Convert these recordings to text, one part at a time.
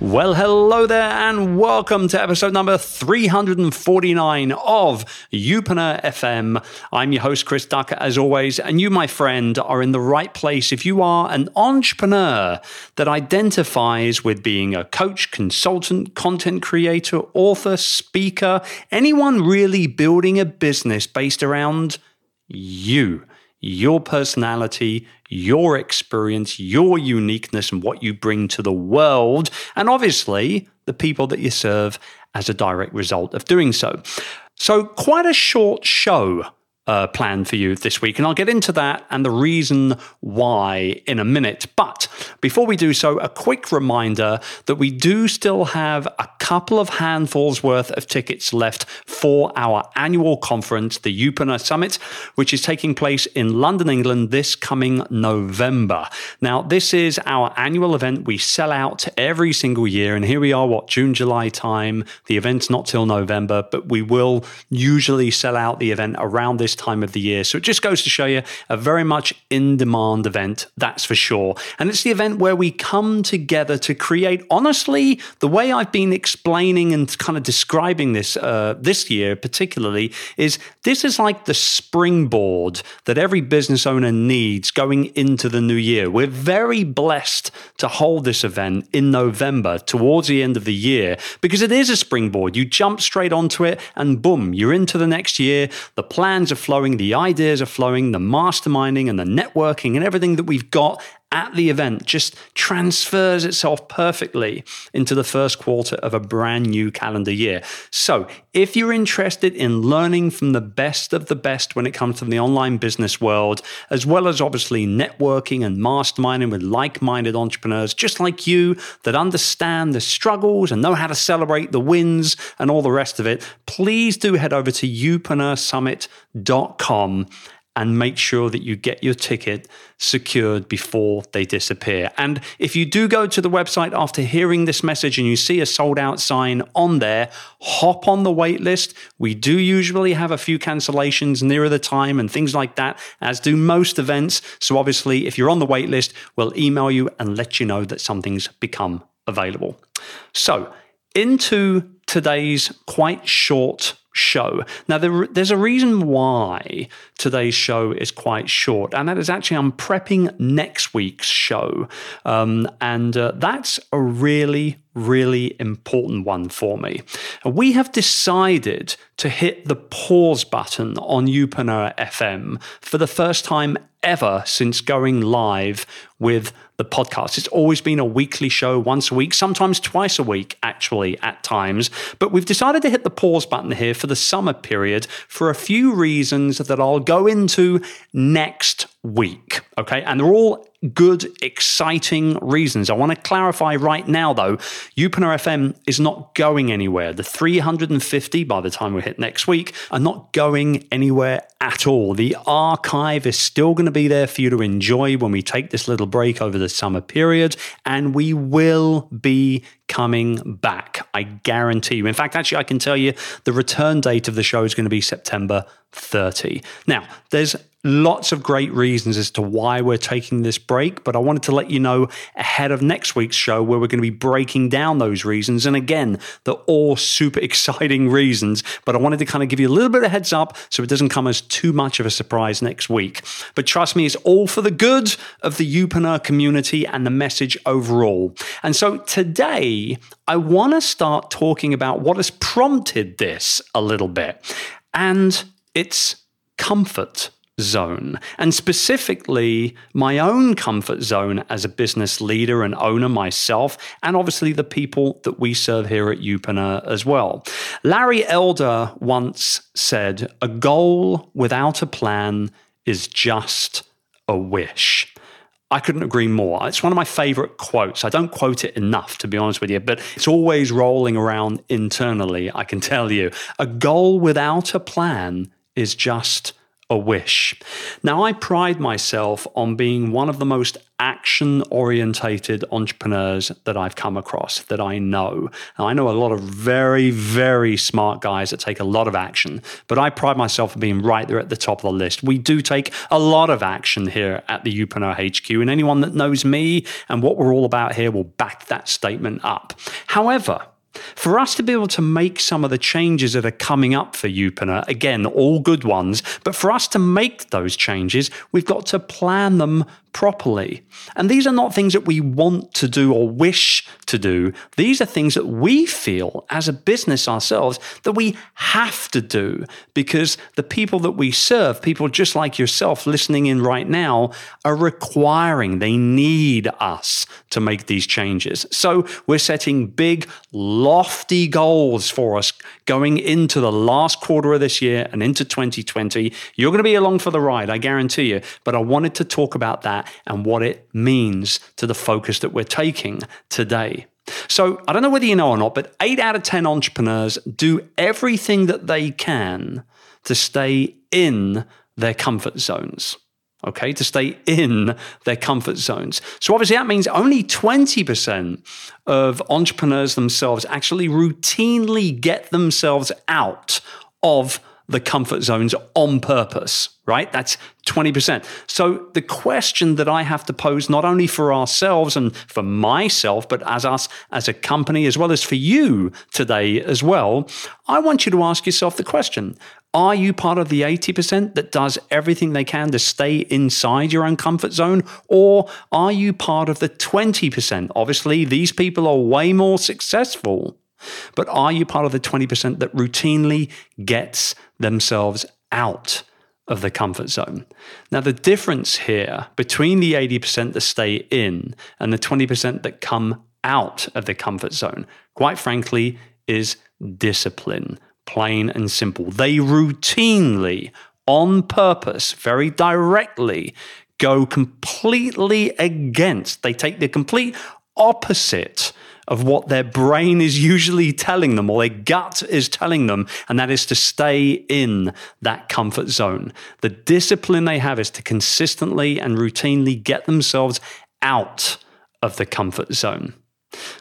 Well, hello there, and welcome to episode number 349 of Youpreneur FM. I'm your host, Chris Ducker, as always, and you, my friend, are in the right place if you are an entrepreneur that identifies with being a coach, consultant, content creator, author, speaker, anyone really building a business based around you your personality, your experience, your uniqueness, and what you bring to the world, and obviously the people that you serve as a direct result of doing so. So, quite a short show uh, planned for you this week. And I'll get into that and the reason why in a minute. But before we do so, a quick reminder that we do still have a couple of handfuls worth of tickets left for our annual conference, the Youpreneur Summit, which is taking place in London, England this coming November. Now, this is our annual event. We sell out every single year. And here we are, what, June, July time. The event's not till November, but we will usually sell out the event around this time of the year. So it just goes to show you a very much in demand event, that's for sure. And it's the event where we come together to create, honestly, the way I've been explaining and kind of describing this uh, this year, particularly, is this is like the springboard that every business owner needs going into the new year. We're very blessed to hold this event in November towards the end of the year because it is a springboard. You jump straight onto it and boom, you're into the next year. The plans are flowing, the ideas are flowing, the masterminding and the networking and everything that we've got at the event just transfers itself perfectly into the first quarter of a brand new calendar year. So, if you're interested in learning from the best of the best when it comes to the online business world, as well as obviously networking and masterminding with like minded entrepreneurs just like you that understand the struggles and know how to celebrate the wins and all the rest of it, please do head over to youpreneur.summit.com and make sure that you get your ticket secured before they disappear. And if you do go to the website after hearing this message and you see a sold out sign on there, hop on the wait list. We do usually have a few cancellations nearer the time and things like that, as do most events. So obviously, if you're on the wait list, we'll email you and let you know that something's become available. So, into today's quite short show. Now, there, there's a reason why today's show is quite short, and that is actually I'm prepping next week's show. Um, and uh, that's a really, really important one for me. We have decided to hit the pause button on Youpreneur FM for the first time ever since going live with the podcast. It's always been a weekly show, once a week, sometimes twice a week, actually, at times. But we've decided to hit the pause button here for the summer period for a few reasons that I'll go into next week. Okay. And they're all good, exciting reasons. I want to clarify right now, though, Youpreneur FM is not going anywhere. The 350 by the time we hit next week are not going anywhere at all. The archive is still going to be there for you to enjoy when we take this little break over the summer period, and we will be coming back. I guarantee you. In fact, actually, I can tell you the return date of the show is going to be September 30. Now, there's lots of great reasons as to why we're taking this break, but I wanted to let you know ahead of next week's show where we're going to be breaking down those reasons. And again, they're all super exciting reasons, but I wanted to kind of give you a little bit of heads up so it doesn't come as too much of a surprise next week. But trust me, it's all for the good of the Youpreneur community and the message overall. And so today, I want to start talking about what has prompted this a little bit. And it's comfort zone, and specifically my own comfort zone as a business leader and owner myself, and obviously the people that we serve here at Youpreneur as well. Larry Elder once said, A goal without a plan is just a wish. I couldn't agree more. It's one of my favorite quotes. I don't quote it enough, to be honest with you, but it's always rolling around internally, I can tell you. A goal without a plan is just a wish. Now, I pride myself on being one of the most action orientated entrepreneurs that I've come across, that I know. Now, I know a lot of very, very smart guys that take a lot of action, but I pride myself on being right there at the top of the list. We do take a lot of action here at the Youpreneur HQ, and anyone that knows me and what we're all about here will back that statement up. However, for us to be able to make some of the changes that are coming up for Youpreneur, again, all good ones, but for us to make those changes, we've got to plan them properly. And these are not things that we want to do or wish to do. These are things that we feel as a business ourselves that we have to do because the people that we serve, people just like yourself listening in right now, are requiring, they need us to make these changes. So we're setting big, lofty goals for us going into the last quarter of this year and into 2020. You're going to be along for the ride, I guarantee you. But I wanted to talk about that and what it means to the focus that we're taking today. So, I don't know whether you know or not, but eight out of 10 entrepreneurs do everything that they can to stay in their comfort zones. Okay, to stay in their comfort zones. So, obviously, that means only 20% of entrepreneurs themselves actually routinely get themselves out of the comfort zones on purpose, right? That's 20%. So the question that I have to pose, not only for ourselves and for myself, but as us as a company, as well as for you today as well, I want you to ask yourself the question Are you part of the 80% that does everything they can to stay inside your own comfort zone? Or are you part of the 20%? Obviously, these people are way more successful but are you part of the 20% that routinely gets themselves out of the comfort zone? Now, the difference here between the 80% that stay in and the 20% that come out of the comfort zone, quite frankly, is discipline, plain and simple. They routinely, on purpose, very directly, go completely against, they take the complete opposite of what their brain is usually telling them or their gut is telling them, and that is to stay in that comfort zone. The discipline they have is to consistently and routinely get themselves out of the comfort zone.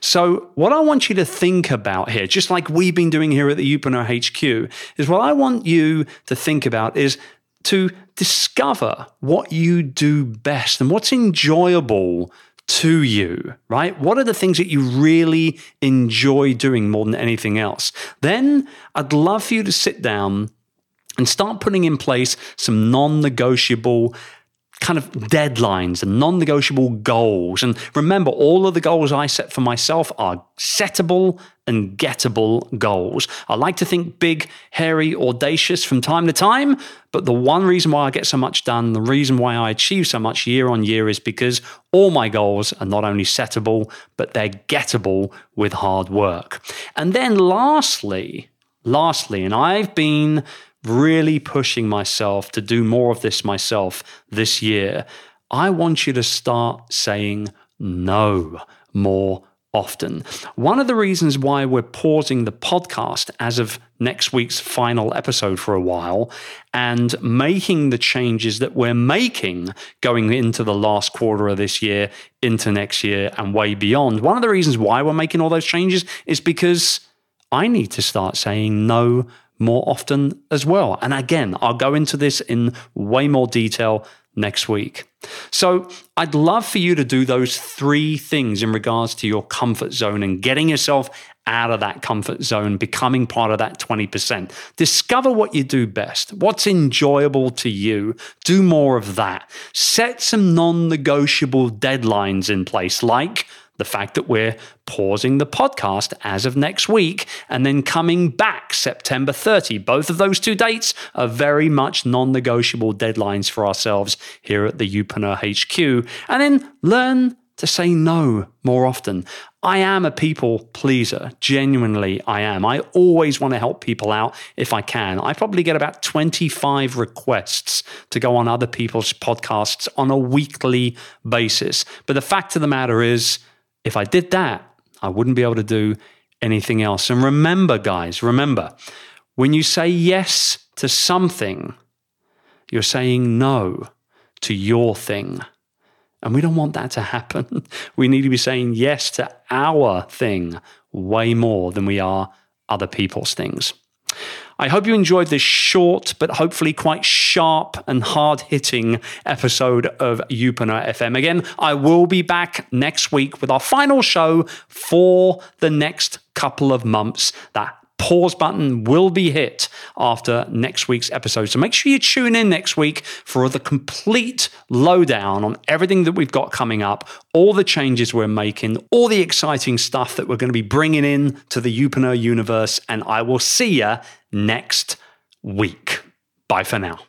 So, what I want you to think about here, just like we've been doing here at the Youpreneur HQ, is what I want you to think about is to discover what you do best and what's enjoyable to you, right? What are the things that you really enjoy doing more than anything else? Then I'd love for you to sit down and start putting in place some non negotiable kind of deadlines and non negotiable goals. And remember, all of the goals I set for myself are settable and gettable goals. I like to think big, hairy, audacious from time to time, but the one reason why I get so much done, the reason why I achieve so much year on year is because all my goals are not only settable, but they're gettable with hard work. And then lastly, lastly, and I've been really pushing myself to do more of this myself this year, I want you to start saying no more often. One of the reasons why we're pausing the podcast as of next week's final episode for a while and making the changes that we're making going into the last quarter of this year, into next year, and way beyond. One of the reasons why we're making all those changes is because I need to start saying no more often as well. And again, I'll go into this in way more detail next week. So, I'd love for you to do those three things in regards to your comfort zone and getting yourself out of that comfort zone, becoming part of that 20%. Discover what you do best, what's enjoyable to you. Do more of that. Set some non negotiable deadlines in place, like the fact that we're pausing the podcast as of next week and then coming back September 30. Both of those two dates are very much non negotiable deadlines for ourselves here at the Youpreneur HQ. And then learn to say no more often. I am a people pleaser. Genuinely, I am. I always want to help people out if I can. I probably get about 25 requests to go on other people's podcasts on a weekly basis. But the fact of the matter is, if I did that, I wouldn't be able to do anything else. And remember, guys, remember, when you say yes to something, You're saying no to your thing. And we don't want that to happen. We need to be saying yes to our thing way more than we are other people's things. I hope you enjoyed this short but hopefully quite sharp and hard hitting episode of Youpreneur FM. Again, I will be back next week with our final show for the next couple of months. That pause button will be hit after next week's episode. So make sure you tune in next week for the complete lowdown on everything that we've got coming up, all the changes we're making, all the exciting stuff that we're going to be bringing in to the Youpreneur universe. And I will see you next week. Bye for now.